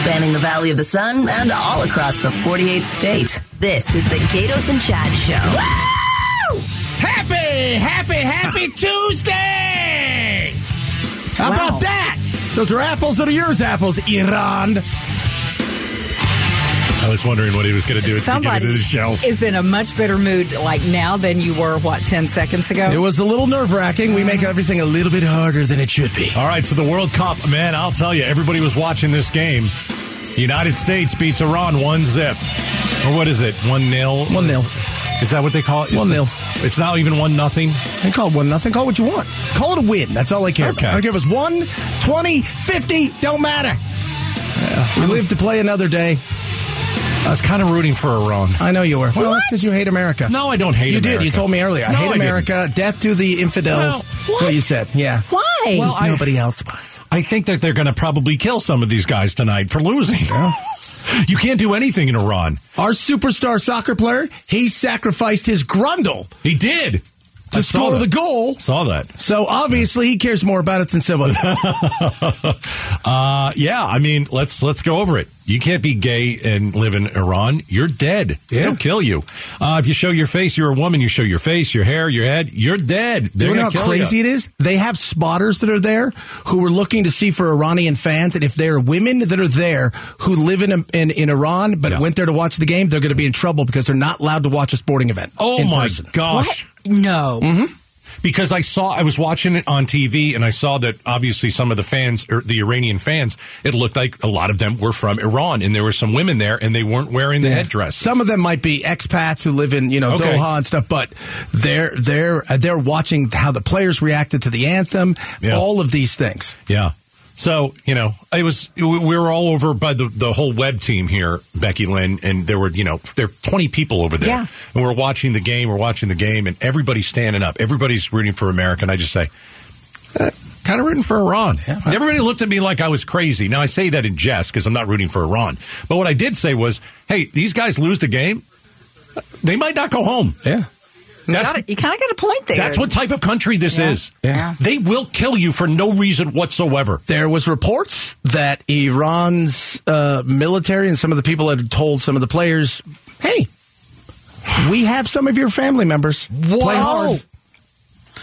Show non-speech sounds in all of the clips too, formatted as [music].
spanning the Valley of the Sun and all across the 48th state. This is the Gaydos and Chad Show. Woo! Happy, happy, happy [laughs] Tuesday! How Wow. about that? Those are apples that are yours apples, Iran. I was wondering what he was going to do at the beginning of the show. is in a much better mood like now than you were, what, 10 seconds ago? It was a little nerve wracking. We make everything a little bit harder than it should be. All right, so the World Cup, man, I'll tell you, everybody was watching this game. United States beats Iran one zip. Or what is it? One nil? One nil. Is that what they call it? Is One it- nil. It's not even one nothing. And call it one nothing. Call it what you want. Call it a win. That's all I care Okay. about. I don't care if it's 1, 20, 50, don't matter. we live to play another day. I was kind of rooting for Iran. I know you were. Well, that's because you hate America. No, I don't hate you America. did. You told me earlier. I No, hate I didn't. America. Death to the infidels. Well, That's what you said. Yeah. Why? Well, I- Nobody else was. I think that they're going to probably kill some of these guys tonight for losing. [laughs] you can't do anything in Iran. Our superstar soccer player, he sacrificed his grundle He did. to I score the goal. Saw that. So obviously he cares more about it than somebody [laughs] else. Uh, yeah, I mean, let's let's go over it. You can't be gay and live in Iran. You're dead. Yeah. They'll kill you. Uh, if you show your face, you're a woman. You show your face, your hair, your head. You're dead. They're you know how crazy you. it is? They have spotters that are there who are looking to see for Iranian fans, and if there are women that are there who live in in, in Iran but Yeah. went there to watch the game, they're going to be in trouble because they're not allowed to watch a sporting event. Oh in my person. gosh! no. Because I saw, I was watching it on TV, and I saw that obviously some of the fans, or the Iranian fans, it looked like a lot of them were from Iran, and there were some women there, and they weren't wearing the headdress. Some of them might be expats who live in you know Okay. Doha and stuff, but they're they're they're watching how the players reacted to the anthem, Yeah. all of these things. Yeah. So, you know, it was, we we were all over by the, the whole web team here, Becky Lynn, and there were, you know, there are 20 people over there. Yeah. And we're watching the game, we're watching the game, and everybody's standing up. Everybody's rooting for America. And I just say, uh, kind of rooting for Iran. Yeah. And everybody looked at me like I was crazy. Now, I say that in jest because I'm not rooting for Iran. But what I did say was, hey, these guys lose the game, they might not go home. Yeah. That's, Gotta- you kind of got a point there. that's what type of country this Yeah. is. Yeah. They will kill you for no reason whatsoever. There was reports that Iran's uh, military and some of the people had told some of the players, "Hey, we have some of your family members. Play hard.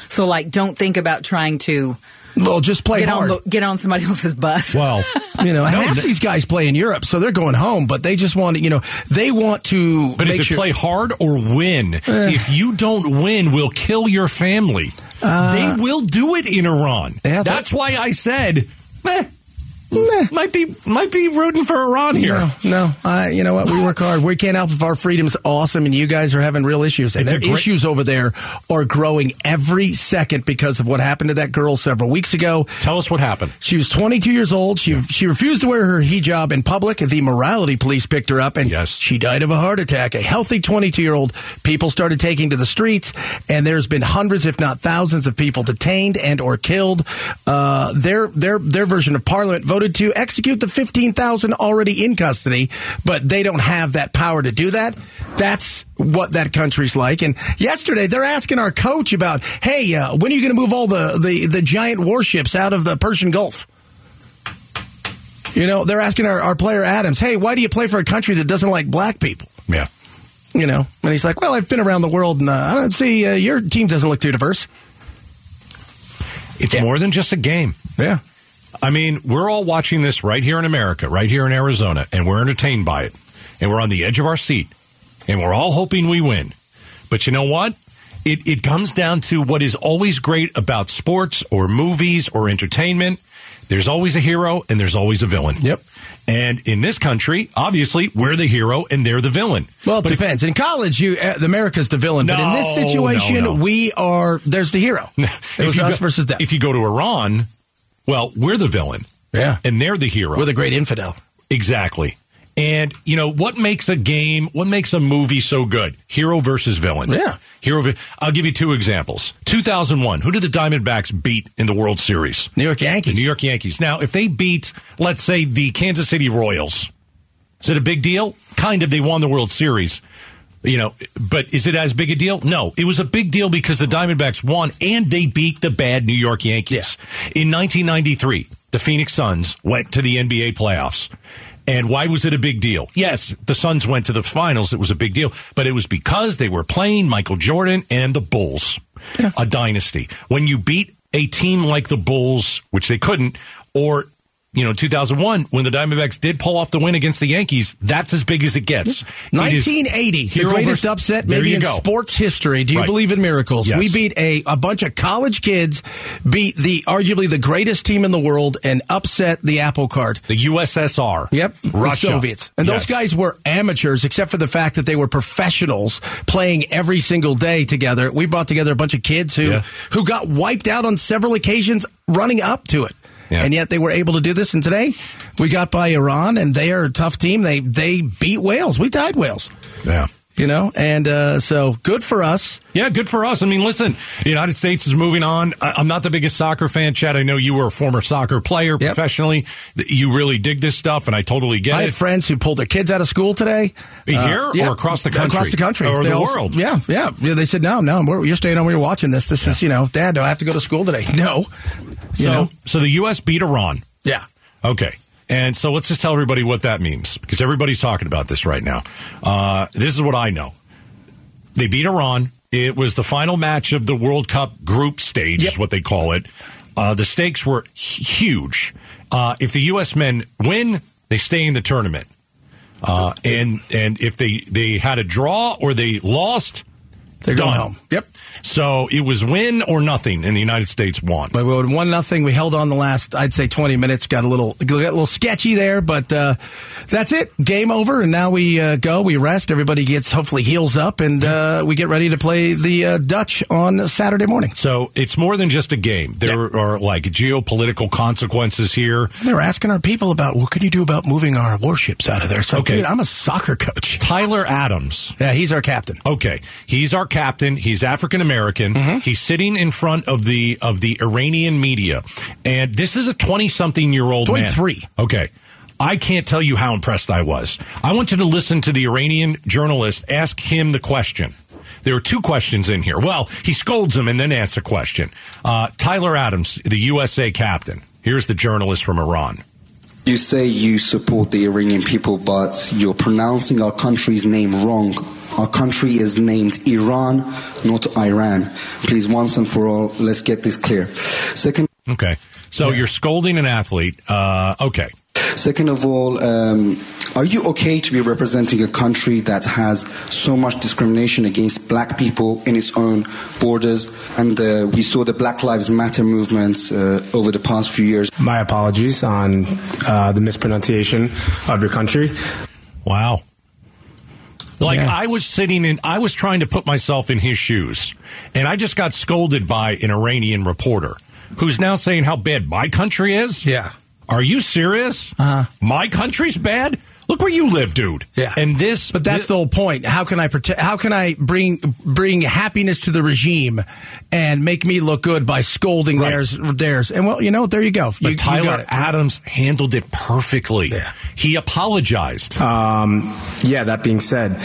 So, like, don't think about trying to Well, just play get on hard. the, get on somebody else's bus. Well, [laughs] you know, No, half th- these guys play in Europe, so they're going home. But they just want to, you know, they want to. But make is it sure- play hard or win? Eh. if you don't win, we'll kill your family. they will do it in Iran. Uh, Yeah, That's why I said, eh, might be might be rooting for Iran here. No, no. I, you know what? We work hard. We can't help if our freedom's awesome, and you guys are having real issues. And It's their great- issues over there are growing every second because of what happened to that girl several weeks ago. Tell us what happened. She was 22 years old. She she refused to wear her hijab in public. The morality police picked her up, and Yes. she died of a heart attack. A healthy 22 year old. People started taking to the streets, and there's been hundreds, if not thousands, of people detained and or killed. Uh, their their their version of parliament voted to execute the 15,000 already in custody, but they don't have that power to do that. That's what that country's like. And yesterday, they're asking our coach about, hey, uh, when are you going to move all the, the, the giant warships out of the Persian Gulf? You know, they're asking our, our player Adams, hey, why do you play for a country that doesn't like black people? Yeah. You know, and he's like, well, I've been around the world and uh, I don't see uh, your team doesn't look too diverse. It's more than just a game. Yeah. I mean, we're all watching this right here in America, right here in Arizona, and we're entertained by it. And we're on the edge of our seat. And we're all hoping we win. But you know what? It, it comes down to what is always great about sports or movies or entertainment. There's always a hero and there's always a villain. Yep. And in this country, obviously, we're the hero and they're the villain. Well, it But if- depends. In college, you uh, America's the villain, but in this situation, no, no. we are. There's the hero. [laughs] It was us go- versus them. If you go to Iran, well, we're the villain. Yeah. And they're the hero. We're the great infidel. Exactly. And you know what makes a game, what makes a movie so good? Hero versus villain. Yeah. Hero. I'll give you two examples. 2001. Who did the Diamondbacks beat in the World Series? New York Yankees. The New York Yankees. Now, if they beat, let's say, the Kansas City Royals, is it a big deal? Kind of. They won the World Series. You know, but is it as big a deal? No. It was a big deal because the Diamondbacks won and they beat the bad New York Yankees. In 1993, the Phoenix Suns went to the NBA playoffs. And why was it a big deal? Yes, the Suns went to the finals. It was a big deal, but it was because they were playing Michael Jordan and the Bulls, a dynasty. When you beat a team like the Bulls, which they couldn't, or you know, 2001, when the Diamondbacks did pull off the win against the Yankees, that's as big as it gets. It is 1980, the greatest upset maybe in go. sports history. Do you Right. believe in miracles? Yes. We beat a, a bunch of college kids, beat the arguably the greatest team in the world, and upset the apple cart. The USSR. Yep, Russia. the Soviets, and Yes. those guys were amateurs, except for the fact that they were professionals playing every single day together. We brought together a bunch of kids who Yeah. who got wiped out on several occasions running up to it. Yeah. And yet they were able to do this. And today we got by Iran, and they are a tough team. They they beat Wales. We tied Wales. Yeah. You know, and uh, so good for us. Yeah, good for us. I mean, listen, the United States is moving on. I, I'm not the biggest soccer fan, Chad. I know you were a former soccer player Yep. professionally. You really dig this stuff, and I totally get I it. had friends who pulled their kids out of school today. Here Uh, or across the country? Across the country. Or They the world? Yeah, yeah. Yeah, They said, no, no, we're, you're staying home. You're watching this. This is, you know, Dad, do I have to go to school today? [laughs] No. You so, know? so the U.S. beat Iran. Yeah. Okay. And so let's just tell everybody what that means because everybody's talking about this right now. Uh, this is what I know. They beat Iran. It was the final match of the World Cup group stage, Yep. is what they call it. Uh, the stakes were huge. Uh, if the U.S. men win, they stay in the tournament. Uh, and and if they, they had a draw or they lost, They're going home. Yep. So it was win or nothing, and the United States won. But we won one nothing. We held on the last, I'd say, twenty minutes. Got a little, got a little sketchy there, but uh, that's it. Game over, and now we uh, go. We rest. Everybody gets hopefully heals up, and uh, we get ready to play the uh, Dutch on Saturday morning. So it's more than just a game. There are like geopolitical consequences here. They're asking our people about what could you do about moving our warships out of there. So, Okay. dude, I'm a soccer coach. Tyler Adams. Yeah, he's our captain. Okay, he's our captain. He's African American. Mm-hmm. He's sitting in front of the of the Iranian media, and this is a twenty something year old man. 23. Okay. I can't tell you how impressed I was. I want you to listen to the Iranian journalist ask him the question. There are two questions in here. Well, he scolds him and then asks a question. Uh, Tyler Adams, the USA captain. Here's the journalist from Iran. You say you support the Iranian people, but you're pronouncing our country's name wrong. Our country is named Iran, not Iran. Please, once and for all, let's get this clear. Second, Okay. So you're scolding an athlete. Uh, okay. second of all, um, are you okay to be representing a country that has so much discrimination against black people in its own borders? And uh, we saw the Black Lives Matter movement uh, over the past few years. My apologies on uh, the mispronunciation of your country. Wow. Like Yeah. I was sitting in, I was trying to put myself in his shoes, and I just got scolded by an Iranian reporter who's now saying how bad my country is. Yeah. Are you serious? Uh-huh. My country's bad. Look where you live, dude. Yeah. And this, But that's thi- the whole point. How can I protect? How can I bring bring happiness to the regime and make me look good by scolding Right. theirs theirs? And well, you know, there you go. But You, you Tyler got. Adams handled it perfectly. Yeah. He apologized. Um, yeah, that being said,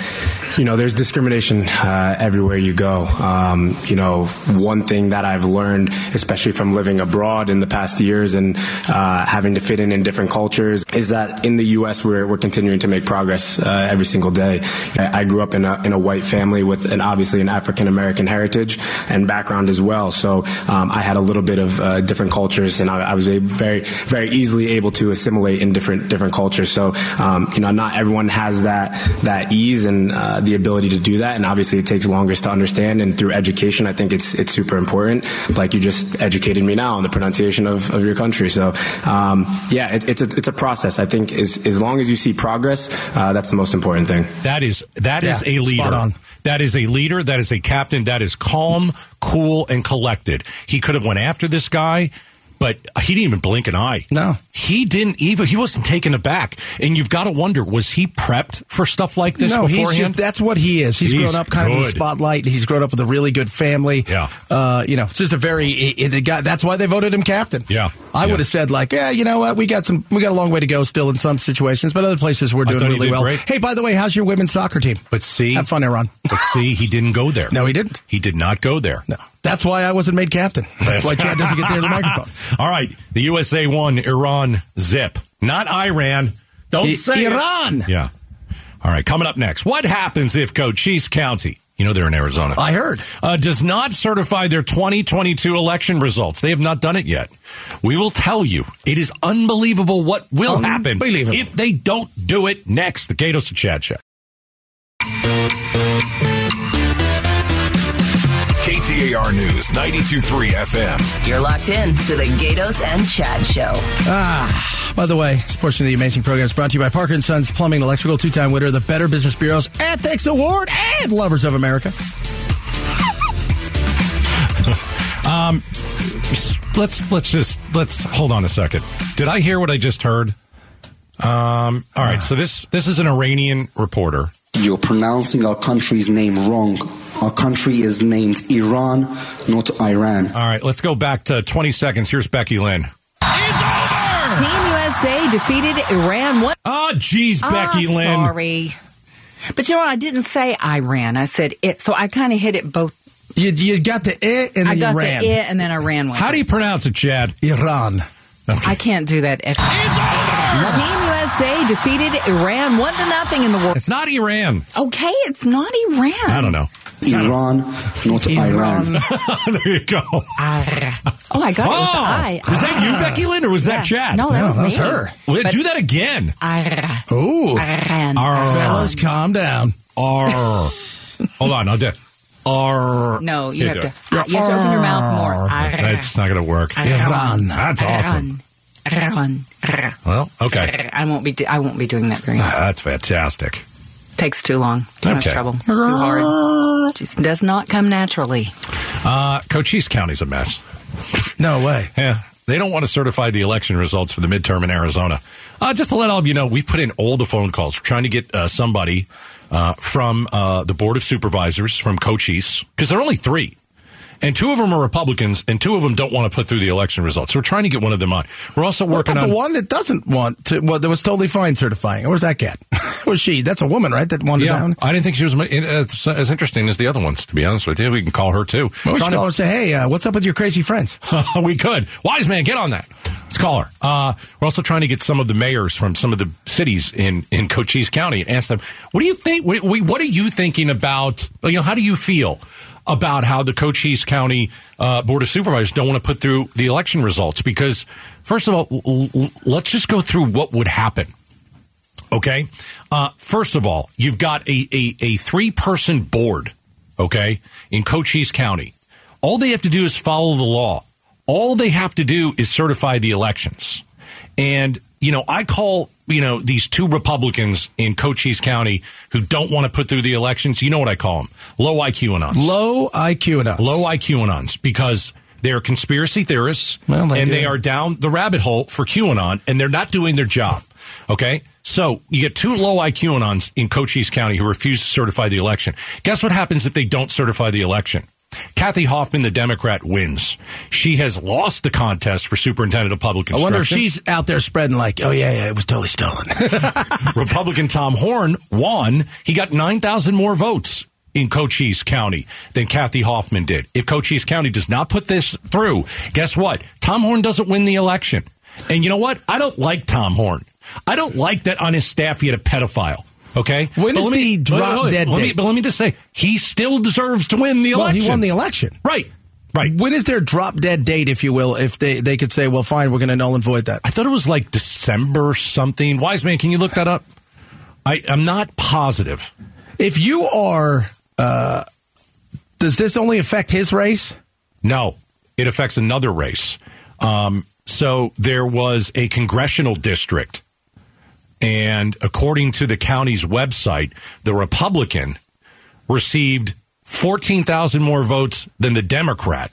you know, there's discrimination uh, everywhere you go. Um, you know, one thing that I've learned, especially from living abroad in the past years and uh, having to fit in in different cultures, is that in the U.S. we're, we're continuing to make progress uh, every single day. I, grew up in a, in a white family with an obviously an African American heritage and background as well. So um, I had a little bit of uh, different cultures, and I, I was very very easily able to assimilate in different different cultures. So um, you know, not everyone has that that ease and uh, the ability to do that, and obviously it takes longer to understand. And through education, I think it's it's super important. Like you just educated me now on the pronunciation of, of your country. So um, yeah, it, it's a it's a process. I think as as long as you see progress, uh, that's the most important thing. That is that is Yeah, a leader. spot on. That is a leader. That is a captain. That is calm, cool, and collected. He could have went after this guy, but he didn't even blink an eye. No. he didn't even. He wasn't taken aback. And you've got to wonder: was he prepped for stuff like this no, he's beforehand? just that's what he is. He's, He's grown up kind of in the spotlight. He's grown up with a really good family. Yeah. uh, you know, it's just a very the guy. That's why they voted him captain. Yeah. I Yeah. would have said like, yeah, you know what, we got some, we got a long way to go still in some situations, but other places we're doing really well. great. Hey, by the way, how's your women's soccer team? but see, Have fun, Aaron. but see, he didn't go there. No, he didn't. He did not go there. No, that's why I wasn't made captain. [laughs] That's why Chad doesn't get there to the [laughs] microphone. All right, the USA won. Iran zip, not Iran. Don't I- say it. Iran. Yeah. All right. Coming up next. What happens if Cochise County, you know they're in Arizona, I heard. uh, does not certify their 2022 election results? They have not done it yet. We will tell you. It is unbelievable what will happen if they don't do it next. The Gaydos and Chad Show. KTAR News 92.3 FM. You're locked in to the Gaydos and Chad Show. Ah, by the way, this portion of the amazing program is brought to you by Parker and Sons Plumbing and Electrical, two-time winner of the Better Business Bureau's Ethics Award and Lovers of America. [laughs] um, Let's let's just let's hold on a second. Did I hear what I just heard? Um, all right. So this this is an Iranian reporter. You're pronouncing our country's name wrong. Our country is named Iran, not Iran. All right. Let's go back to 20 seconds. Here's Becky Lynn. Team USA defeated Iran. What? Oh, geez, Becky Ah, Lynn. Sorry. But you know what? I didn't say Iran. I said it. So I kind of hit it both. You, you got the it and I then got you ran. the it and then I ran with How it. do you pronounce it, Chad? Iran. I can't do that. At Team USA defeated Iran one to nothing in the world. It's not Iran. Okay, it's not Iran. I don't know. Iran, not Iran. [laughs] there you go. Oh, I got it with the I. was that you, ah. Becky Lynn, or was that Chad? No, that No, was that me. was her. Well, But- do that again. Ar- Ooh. Iran. Fellas, calm down. R. [laughs] Hold on. I'll do. it. R. No, you Yeah, have to. it. You have to open your mouth more. Ar- That's not going to work. Iran. That's awesome. Iran. Iran. Well, okay. I won't be. I won't be doing that very ah, much. That's fantastic. Takes too long. Too much Okay. trouble. Too hard. Just does not come naturally. Uh, Cochise County's a mess. No way. Yeah. They don't want to certify the election results for the midterm in Arizona. Uh, just to let all of you know, we've put in all the phone calls We're trying to get uh, somebody uh, from uh, the Board of Supervisors from Cochise, because there are only three. And two of them are Republicans, and two of them don't want to put through the election results. So we're trying to get one of them on. We're also What working about on the one that doesn't want to? Well, that was totally fine certifying. Where's that cat? [laughs] was she? That's a woman, right? That wanted Yeah, down. I didn't think she was as, as interesting as the other ones. To be honest with you, we can call her too. Well, we should to- call her and say, "Hey, uh, what's up with your crazy friends?" [laughs] we could. Wise man, get on that. Let's call her. Uh, we're also trying to get some of the mayors from some of the cities in, in Cochise County and ask them, what do you think? What, what are you thinking about? You know, how do you feel about how the Cochise County uh, Board of Supervisors don't want to put through the election results? Because, first of all, l- l- let's just go through what would happen. Okay. Uh, first of all, you've got a, a, a three person board, okay, in Cochise County. All they have to do is follow the law. All they have to do is certify the elections. And, you know, I call, you know, these two Republicans in Cochise County who don't want to put through the elections, you know what I call them? Low IQ anons. Low IQ enough. Low IQ anons because they're conspiracy theorists Well, they and do. they are down the rabbit hole for QAnon and they're not doing their job. Okay. So you get two low IQ anons in Cochise County who refuse to certify the election. Guess what happens if they don't certify the election? Kathy Hoffman, the Democrat, wins. She has lost the contest for superintendent of public I wonder if she's out there spreading like, "Oh yeah, yeah, it was totally stolen." [laughs] [laughs] Republican Tom Horne won. He got 9,000 more votes in Cochise County than Kathy Hoffman did. If Cochise County does not put this through, guess what? Tom Horne doesn't win the election. And you know what? I don't like Tom Horne. I don't like that on his staff he had a pedophile. Okay? When But is let me- the drop dead let me- date? But let me just say, he still deserves to win the well, election. he won the election. Right. Right. When is their drop dead date, if you will? If they they could say, "Well, fine, we're going to null and void that." I thought it was like December something. Wise man, can you look that up? I, I'm not positive. If you are, uh, does this only affect his race? No, it affects another race. Um, so there was a congressional district, and according to the county's website, the Republican received 14,000 more votes than the Democrat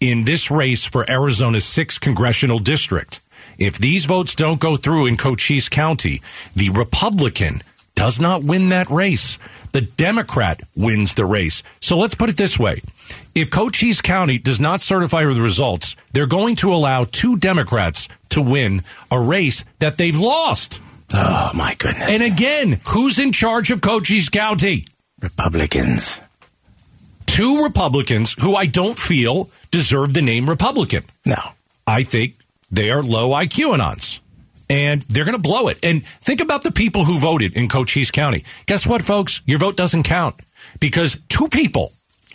in this race for Arizona's 6th congressional district. If these votes don't go through in Cochise County, the Republican does not win that race. The Democrat wins the race. So let's put it this way. If Cochise County does not certify the results, they're going to allow two Democrats to win a race that they've lost. Oh my goodness! And again, who's in charge of Cochise County? Republicans. Two Republicans who I don't feel deserve the name Republican. No. I think they are low IQ anons. and they're going to blow it. And think about the people who voted in Cochise County. Guess what, folks? Your vote doesn't count because two people,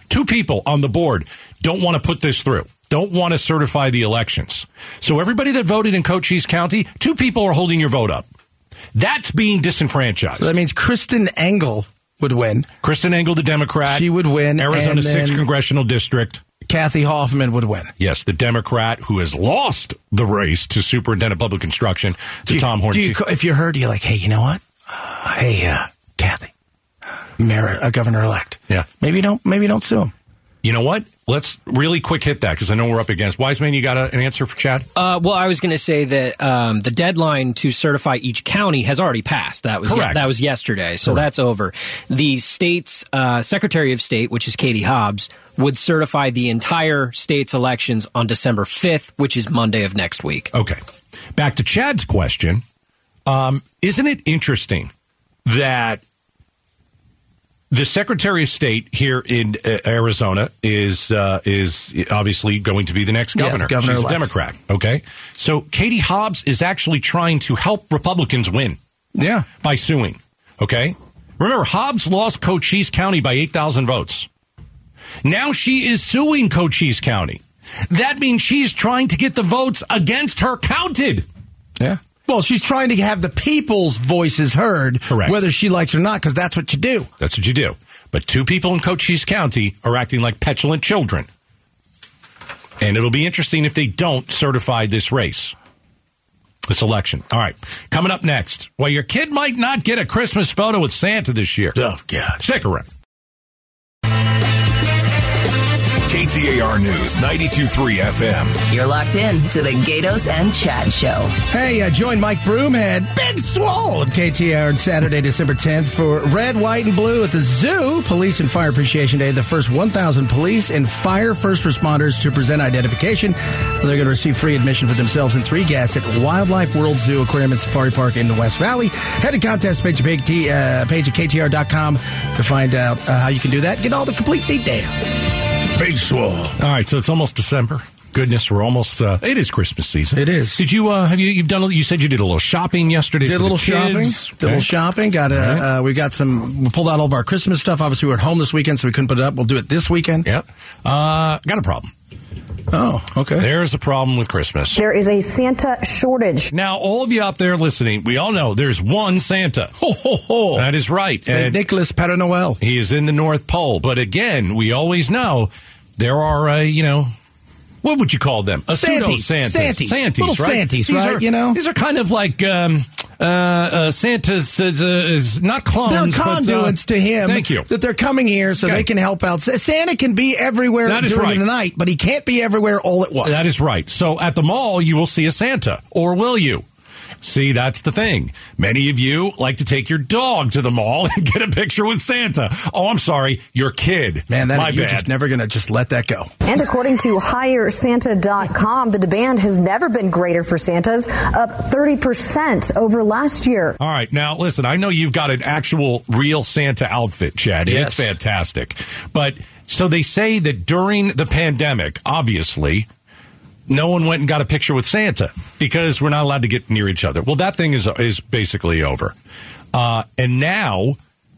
two people on the board don't want to put this through. Don't want to certify the elections. So everybody that voted in Cochise County, two people are holding your vote up. That's being disenfranchised. So that means Kristen Engel would win. Kristen Engel, the Democrat, She would win, Arizona and sixth congressional district. Kathy Hoffman would win. Yes, the Democrat who has lost the race to superintendent of public construction to Do Tom Horne. do you, if you heard, you're like, hey, you know what? Uh, hey, uh, Kathy, Mayor, uh, Governor elect. Yeah. Maybe don't. Maybe don't sue him. you know what? Let's really quick hit that because I know we're up against. Wiseman, you got a, an answer for Chad? Uh, well, I was going to say that um, the deadline to certify each county has already passed. That was Correct. that was yesterday, so that's over. The state's uh, Secretary of State, which is Katie Hobbs, would certify the entire state's elections on December fifth, which is Monday of next week. Okay. Back to Chad's question. Um, isn't it interesting that the Secretary of State here in uh, Arizona is uh, is obviously going to be the next governor. governor She's a. Democrat. Okay, so Katie Hobbs is actually trying to help Republicans win Yeah. by suing. Okay, remember Hobbs lost Cochise County by eight thousand votes. Now she is suing Cochise County. That means she's trying to get the votes against her counted. Yeah. Well, she's trying to have the people's voices heard, Correct. whether she likes or not, because that's what you do. That's what you do. But two people in Cochise County are acting like petulant children. And it'll be interesting if they don't certify this race, this election. All right. Coming up next. Well, your kid might not get a Christmas photo with Santa this year. Oh, God. Stick around. KTAR News 923 FM. You're locked in to the Gaydos and Chad Show. Hey, uh, join Mike Broomhead, Big Swole at KTR on Saturday, December 10th for Red, White, and Blue at the Zoo. Police and Fire Appreciation Day. The first 1,000 police and fire first responders to present identification. They're going to receive free admission for themselves and three guests at Wildlife World Zoo Aquarium and Safari Park in the West Valley. Head to contest page, page, uh, page at KTR.com to find out uh, how you can do that. Get all the complete details. Big swole. All right. So it's almost December. Goodness, we're almost. Uh, it is Christmas season. It is. Did you uh, have you you've done? You said you did a little shopping yesterday. Did a little shopping. kids. Did a little shopping. Got a. Right. Uh, we got some. We pulled out all of our Christmas stuff. Obviously, we were at home this weekend, so we couldn't put it up. We'll do it this weekend. Yep. Uh, got a problem. Oh, okay. There's a problem with Christmas. There is a Santa shortage. Now, all of you out there listening, we all know there's one Santa. Ho ho ho! That is right. Saint And Nicholas Père Noel. he is in the North Pole. But again, we always know there are, uh, you know, what would you call them? A Santies. Santas. Santies. Santies, Little right? Santies, These right? Are, You know? These are kind of like um, uh, uh, Santa's, uh, is not clones. They're but, uh, conduits to him. Thank you. That they're coming here so Okay. they can help out. Santa can be everywhere That during right. the night, but he can't be everywhere all at once. That is right. So at the mall, you will see a Santa, or will you? See, that's the thing. Many of you like to take your dog to the mall [laughs] and get a picture with Santa. Oh, I'm sorry, your kid. Man, that my you're bad. just never gonna just let that go. And according to HireSanta.com, the demand has never been greater for Santas, up 30% over last year. All right, now listen. I know you've got an actual real Santa outfit, Chad. Yes. It's fantastic. But so they say that during the pandemic, obviously, no one went and got a picture with Santa because we're not allowed to get near each other. Well, that thing is is basically over, uh, and now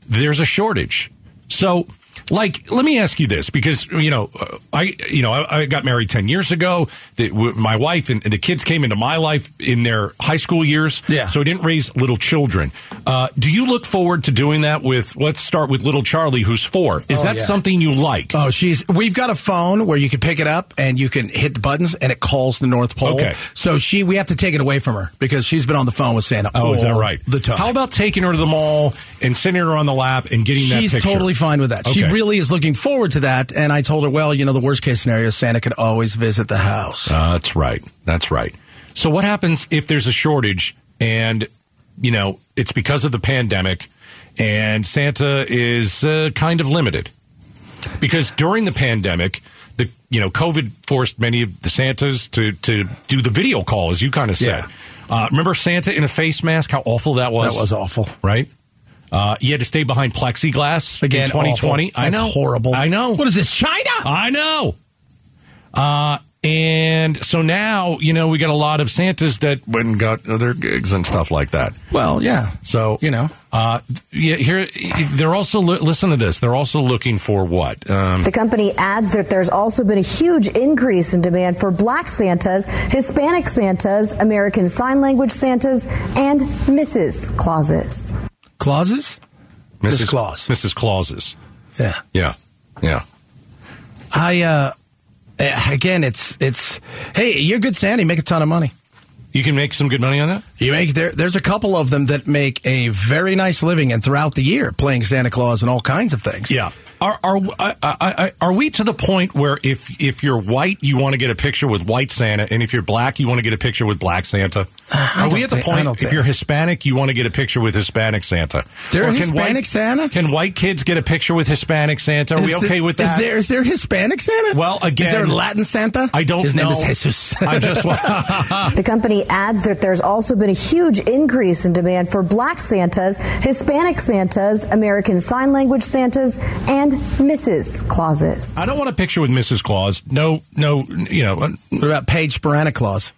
there's a shortage. So, like, let me ask you this because you know, uh, I you know I, I got married ten years ago. The, w- my wife and, and the kids came into my life in their high school years. Yeah. So I didn't raise little children. Uh, do you look forward to doing that with? Let's start with little Charlie, who's four. Is Oh, that yeah. something you like? Oh, she's. We've got a phone where you can pick it up and you can hit the buttons and it calls the North Pole. Okay. So she, we have to take it away from her because she's been on the phone with Santa. Oh, is that right? The time. How about taking her to the mall and sitting her on the lap and getting She's that picture? She's totally fine with that. She Okay. Really is looking forward to that. And I told her, well, you know, the worst case scenario is Santa could always visit the house. Uh, that's right. That's right. So what happens if there's a shortage and you know it's because of the pandemic and Santa is uh, kind of limited? Because during the pandemic, the you know COVID forced many of the Santas to to do the video call, as you kind of said. Yeah. Uh, remember Santa in a face mask? How awful that was. That was awful. right? Uh, you had to stay behind plexiglass Again, in 2020. awful. I know, horrible. I know. What is this, China? I know. Uh, And so now, you know, we got a lot of Santas that went and got other gigs and stuff like that. Well, yeah. So You know. uh, yeah, here they're also li- listen to this. They're also looking for what? Um, The company adds that there's also been a huge increase in demand for black Santas, Hispanic Santas, American Sign Language Santas, and Mrs. Clauses. Clauses? Miss Mrs. Claus. Mrs. Clauses. Yeah. Yeah, yeah. I uh eh, again it's it's hey, you're good Santa, you make a ton of money. You can make some good money on that. You make there there's a couple of them that make a very nice living and throughout the year playing Santa Claus and all kinds of things. Yeah. Are are I, I, I, are we to the point where if if you're white you want to get a picture with white Santa and if you're black you want to get a picture with black Santa? Uh, I Are we at the think- point don't if think- you're Hispanic you want to get a picture with Hispanic Santa? There Or can Hispanic white, Santa? Can white kids get a picture with Hispanic Santa? Are we okay there- with that? Is there is there Hispanic Santa? Well, again- is there Latin Santa? I don't His know. name is Jesus. [laughs] I just [laughs] [laughs] The company adds that there's also been a huge increase in demand for black Santas, Hispanic Santas, American Sign Language Santas, and Mrs. Clauses. I don't want a picture with Mrs. Claus. No, no, you know. what about Paige Spiranac Claus?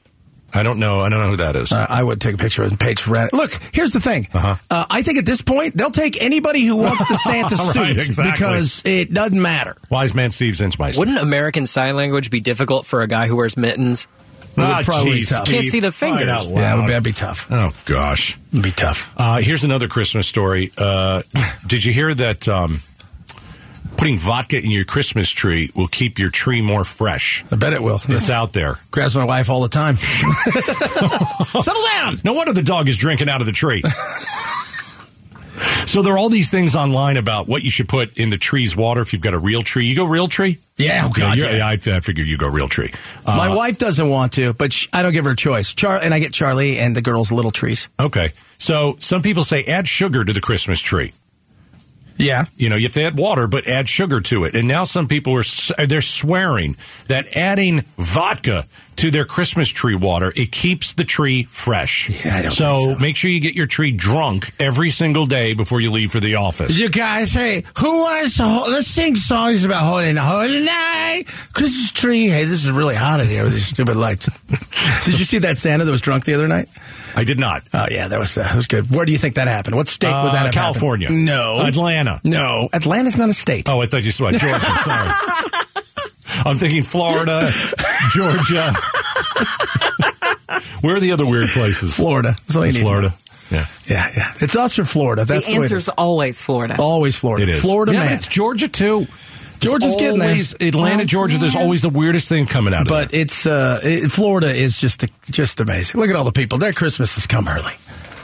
I don't know. I don't know who that is. Uh, I would take a picture of Paige Spiranac. Look, here's the thing. Uh-huh. I think at this point they'll take anybody who wants the [laughs] Santa Right, suit exactly. because it doesn't matter. Wise man Steve Zinsmeister. Wouldn't American Sign Language be difficult for a guy who wears mittens? It would Ah, probably be geez, tough. Can't see the fingers. Right out Yeah, it loud. would that'd be tough. Oh gosh. It'd be tough. Uh, here's another Christmas story. Uh, [laughs] did you hear that um, putting vodka in your Christmas tree will keep your tree more fresh? I bet it will. It's out there. Grabs my wife all the time. [laughs] Settle down. No wonder the dog is drinking out of the tree. so there are all these things online about what you should put in the tree's water if you've got a real tree. You go real tree? Yeah, oh, God, you're- yeah. I, I figure you go real tree. Uh, My wife doesn't want to, but sh- I don't give her a choice. Char- and I get Charlie and the girls little trees. Okay. So some people say add sugar to the Christmas tree. Yeah. You know, you have to add water, but add sugar to it. And now some people are they're swearing that adding vodka to their Christmas tree water it keeps the tree fresh. Yeah, I don't so, so. make sure you get your tree drunk every single day before you leave for the office. You guys, hey, who wants to ho- let's sing songs about holy holy night, Christmas tree. Hey, this is really hot in here with these stupid lights. [laughs] Did you see that Santa that was drunk the other night? I did not. Oh yeah, that was uh, that was good. Where do you think that happened? What state would that Uh, have California. happened? No, Atlanta. No, Atlanta's not a state. Oh, I thought you said Georgia. Sorry. [laughs] I'm thinking Florida, [laughs] Georgia. [laughs] Where are the other weird places? Florida. That's all you need Florida. Yeah. Yeah, yeah. It's us or Florida. That's the the, answer's is. always Florida. Always Florida. It is. Florida yeah, man. it's Georgia too. Georgia's There's getting there. Atlanta, Well, Georgia. There's always the weirdest thing coming out of But there. it's uh, it, Florida is just just amazing. Look at all the people. Their Christmas has come early,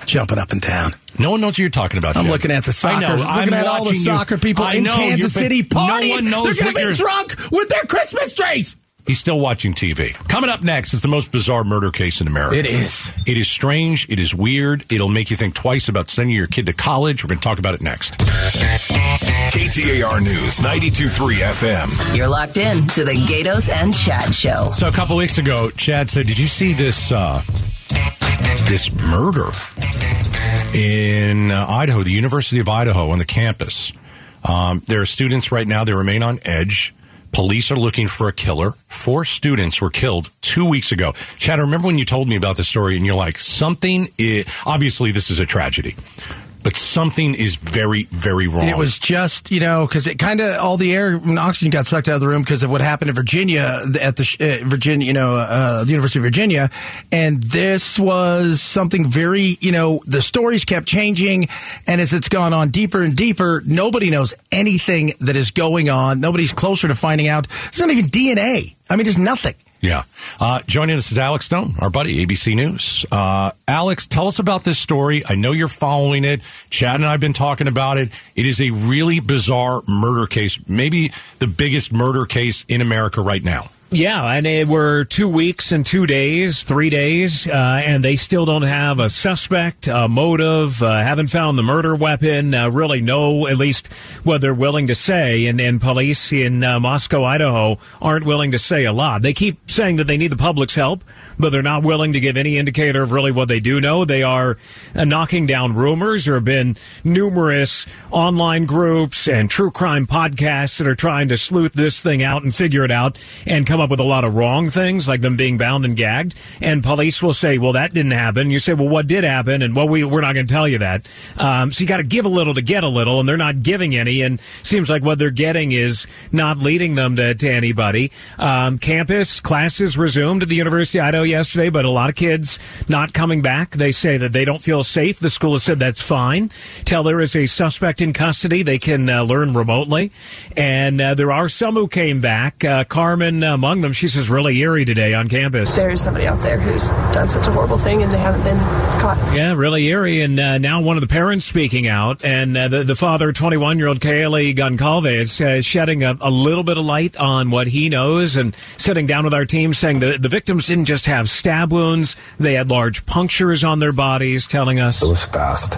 jumping up and down. No one knows what you're talking about. I'm Jim. looking at the soccer. I know. Looking I'm at all the watching you. soccer people I in know, Kansas City partying. No one knows They're what going to you're. drunk with their Christmas trees. He's still watching TV. Coming up next is the most bizarre murder case in America. It is. It is strange. It is weird. It'll make you think twice about sending your kid to college. We're going to talk about it next. KTAR News 92.3 FM. You're locked in to the Gaydos and Chad Show. So a couple weeks ago, Chad said, "Did you see this uh, this murder in uh, Idaho, the University of Idaho, on the campus? Um, there are students right now. They remain on edge. Police are looking for a killer. Four students were killed two weeks ago. Chad, I remember when you told me about the story, and you're like, something. Is, obviously, this is a tragedy, but something is very, very wrong. It was just, you know, because it kind of all the air and oxygen got sucked out of the room because of what happened in Virginia at the uh, Virginia, you know, uh, the University of Virginia, and this was something very, you know, the stories kept changing, and as it's gone on deeper and deeper, nobody knows anything that is going on. Nobody's closer to finding out. It's not even DNA. I mean, there's nothing. Yeah. Uh, joining us is Alex Stone, our buddy, ABC News. Uh, Alex, tell us about this story. I know you're following it. Chad and I have been talking about it. It is a really bizarre murder case, maybe the biggest murder case in America right now. Yeah, and it were two weeks and two days, three days, uh, and they still don't have a suspect, a motive, uh, haven't found the murder weapon, uh, really know at least what they're willing to say. And, and police in uh, Moscow, Idaho aren't willing to say a lot. They keep saying that they need the public's help. But they're not willing to give any indicator of really what they do know. They are uh, knocking down rumors. There have been numerous online groups and true crime podcasts that are trying to sleuth this thing out and figure it out and come up with a lot of wrong things, like them being bound and gagged. And police will say, well, that didn't happen. You say, well, what did happen? And well, we, we're not going to tell you that. Um, so you got to give a little to get a little, and they're not giving any. And seems like what they're getting is not leading them to, to anybody. Um, campus classes resumed at the University of Idaho yesterday, but a lot of kids not coming back. They say that they don't feel safe. The school has said that's fine. Till there is a suspect in custody, they can uh, learn remotely. And uh, there are some who came back. Uh, Carmen among them. She says really eerie today on campus. There's somebody out there who's done such a horrible thing, and they haven't been caught. Yeah, really eerie. And uh, now one of the parents speaking out, and uh, the, the father, 21 year old Kaylee Goncalves, uh, shedding a, a little bit of light on what he knows and sitting down with our team saying the, the victims didn't just have stab wounds, they had large punctures on their bodies, telling us. It was fast.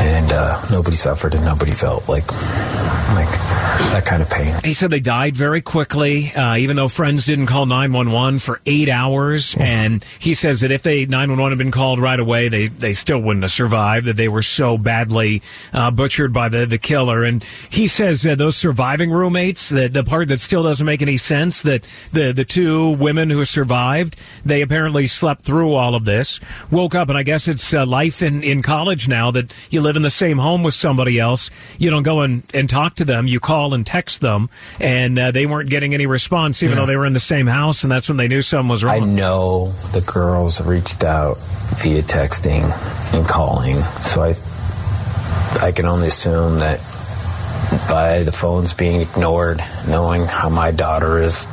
And uh, nobody suffered and nobody felt like like that kind of pain. He said they died very quickly, uh, even though friends didn't call 911 for eight hours. and he says that if they 911 had been called right away, they, they still wouldn't have survived, that they were so badly uh, butchered by the, the killer. And he says uh, those surviving roommates, the, the part that still doesn't make any sense, that the, the two women who survived, they apparently slept through all of this, woke up, and I guess it's uh, life in, in college now that you live in the same home with somebody else. You don't go and, and talk to them. You call and text them, and uh, they weren't getting any response, even Yeah. though they were in the same house, and that's when they knew something was wrong. I know the girls reached out via texting and calling, so I I can only assume that by the phones being ignored, knowing how my daughter is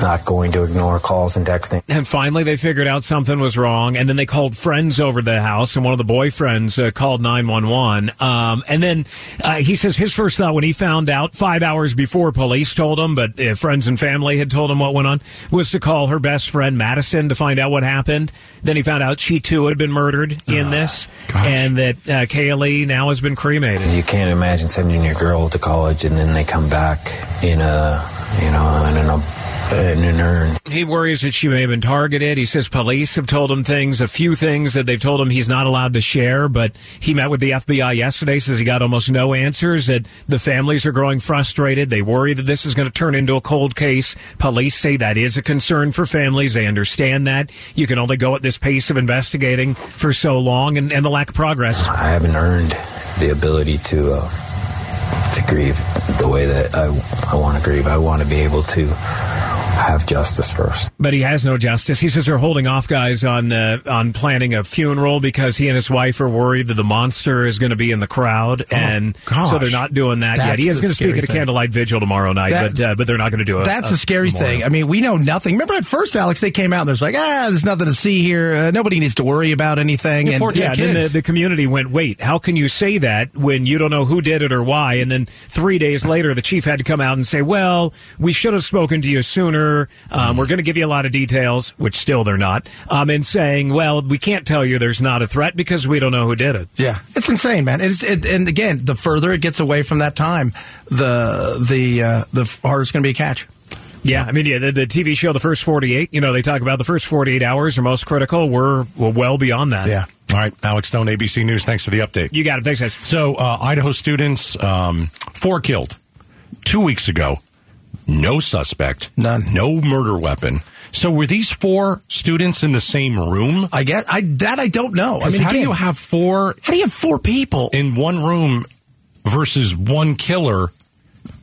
not going to ignore calls and texting. And finally, they figured out something was wrong, and then they called friends over to the house, and one of the boyfriends uh, called 911. Um, and then uh, he says his first thought when he found out five hours before police told him, but uh, friends and family had told him what went on, was to call her best friend Madison to find out what happened. Then he found out she too had been murdered in this, and that uh, Kaylee now has been cremated. You can't imagine sending your girl to college and then they come back in a, you know, in an, in an urn. He worries that she may have been targeted. He says police have told him things, a few things that they've told him he's not allowed to share. But he met with the FBI yesterday, says he got almost no answers, that the families are growing frustrated. They worry that this is going to turn into a cold case. Police say that is a concern for families. They understand that. You can only go at this pace of investigating for so long and, and the lack of progress. I haven't earned the ability to uh, to grieve the way that I, I want to grieve. I want to be able to have justice first. But he has no justice. He says they're holding off guys on uh, on planning a funeral because he and his wife are worried that the monster is going to be in the crowd, and so Oh, they're not doing that yet. He is going to speak scary at a candlelight vigil tomorrow night, That- but uh, but they're not going to do it. That's a scary thing. I mean, we know nothing. Remember at first, Alex, they came out and there's like, ah, there's nothing to see here. Uh, nobody needs to worry about anything. Yeah, and yeah, then the, the community went, wait, how can you say that when you don't know who did it or why? And then three days later, the chief had to come out and say, well, we should have spoken to you sooner. Um, we're going to give you a lot of details, which still they're not, um, and saying, well, we can't tell you there's not a threat because we don't know who did it. Yeah, it's insane, man. It's, it, and again, the further it gets away from that time, the the uh, the harder it's going to be a catch. Yeah, I mean, yeah, the, the TV show, the first 48, you know, they talk about the first 48 hours are most critical. We're, we're well beyond that. Yeah. All right, Alex Stone, ABC News. Thanks for the update. You got it. Thanks, guys. So, uh, Idaho students, um, four killed two weeks ago. No suspect. None. No murder weapon. So, were these four students in the same room? I get I that I don't know. I mean, how do you have four? How do you have four people in one room versus one killer?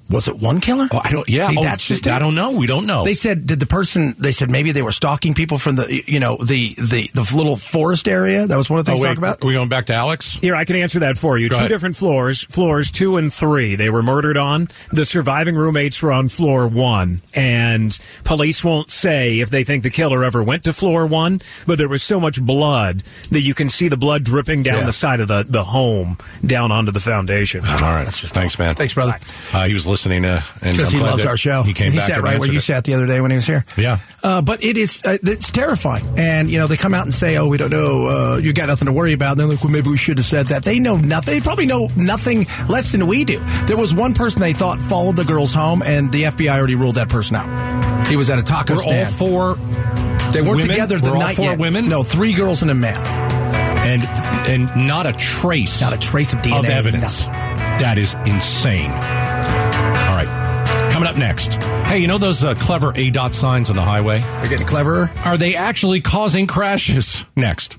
Was it one killer? Oh, I don't. Yeah, See, oh, that's just I don't know. We don't know. They said did the person? They said maybe they were stalking people from the you know the the the little forest area. That was one of the oh, things wait, to talk about. Are we going back to Alex? Here, I can answer that for you. Go two ahead. different floors, floors two and three. They were murdered on. The surviving roommates were on floor one. And police won't say if they think the killer ever went to floor one, but there was so much blood that you can see the blood dripping down Yeah. the side of the, the home down onto the foundation. All right. that's just Thanks, man. Thanks, brother. Uh, he was listening to, and Because he loves our show. He came he back sat right where you it. sat the other day when he was here. Yeah. Uh, but it is uh, it's terrifying, and you know they come out and say, "Oh, we don't know. Uh, you got nothing to worry about." And they're like, "Well, maybe we should have said that." They know nothing. They probably know nothing less than we do. There was one person they thought followed the girls home, and the FBI already ruled that person out. He was at a taco Were all stand. four They weren't Women? together the Were all night four yet. women? No, three girls and a man. and and not a trace, not a trace of DNA, of evidence. That is insane. Coming up next. Hey, you know those uh, clever ADOT signs on the highway? They're getting cleverer. Are they actually causing crashes? Next.